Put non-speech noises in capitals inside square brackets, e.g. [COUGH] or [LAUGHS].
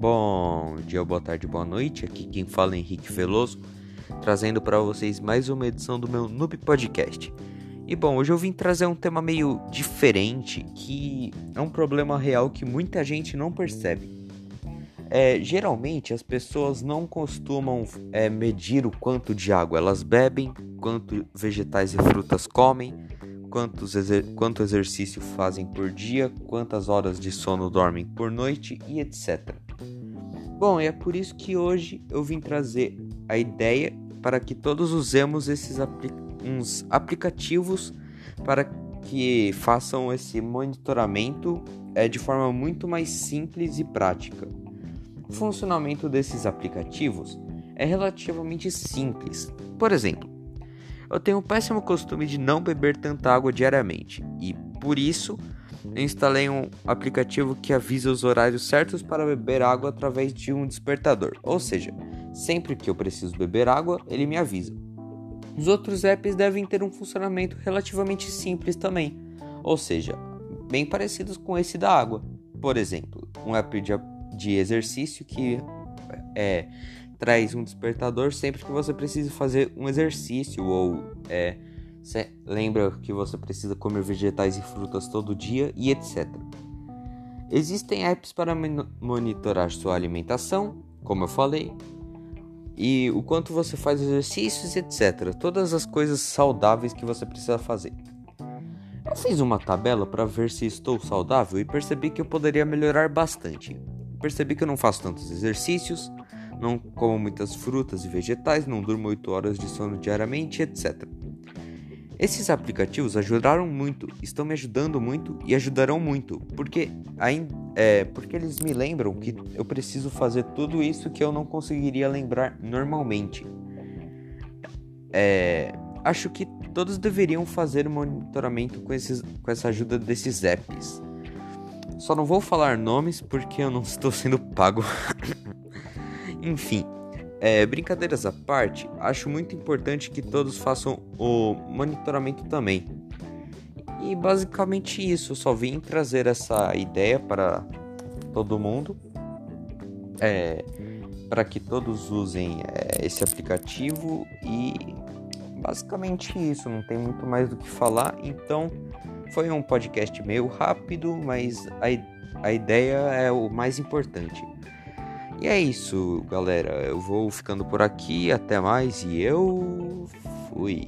Bom dia, boa tarde, boa noite. Aqui quem fala é Henrique Veloso, trazendo para vocês mais uma edição do meu Noob Podcast. E bom, hoje eu vim trazer um tema meio diferente, que é um problema real que muita gente não percebe. É, geralmente as pessoas não costumam é, medir o quanto de água elas bebem, quanto vegetais e frutas comem, quantos exer quanto exercício fazem por dia, quantas horas de sono dormem por noite e etc. Bom, é por isso que hoje eu vim trazer a ideia para que todos usemos esses apli uns aplicativos para que façam esse monitoramento é, de forma muito mais simples e prática. O funcionamento desses aplicativos é relativamente simples. Por exemplo, eu tenho o péssimo costume de não beber tanta água diariamente e, por isso, instalei um aplicativo que avisa os horários certos para beber água através de um despertador. Ou seja, sempre que eu preciso beber água, ele me avisa. Os outros apps devem ter um funcionamento relativamente simples também, ou seja, bem parecidos com esse da água. Por exemplo, um app de, de exercício que é traz um despertador sempre que você precisa fazer um exercício ou é, lembra que você precisa comer vegetais e frutas todo dia e etc. Existem apps para monitorar sua alimentação, como eu falei, e o quanto você faz exercícios, etc. Todas as coisas saudáveis que você precisa fazer. Eu fiz uma tabela para ver se estou saudável e percebi que eu poderia melhorar bastante. Percebi que eu não faço tantos exercícios, não como muitas frutas e vegetais, não durmo 8 horas de sono diariamente, etc. Esses aplicativos ajudaram muito, estão me ajudando muito e ajudarão muito, porque, é, porque eles me lembram que eu preciso fazer tudo isso que eu não conseguiria lembrar normalmente. É, acho que todos deveriam fazer monitoramento com, esses, com essa ajuda desses apps. Só não vou falar nomes porque eu não [LAUGHS] estou sendo pago [LAUGHS] Enfim, é, brincadeiras à parte, acho muito importante que todos façam o monitoramento também. E basicamente isso, eu só vim trazer essa ideia para todo mundo, é, para que todos usem é, esse aplicativo e basicamente isso, não tem muito mais do que falar. Então, foi um podcast meio rápido, mas a, a ideia é o mais importante. E é isso, galera. Eu vou ficando por aqui. Até mais e eu fui.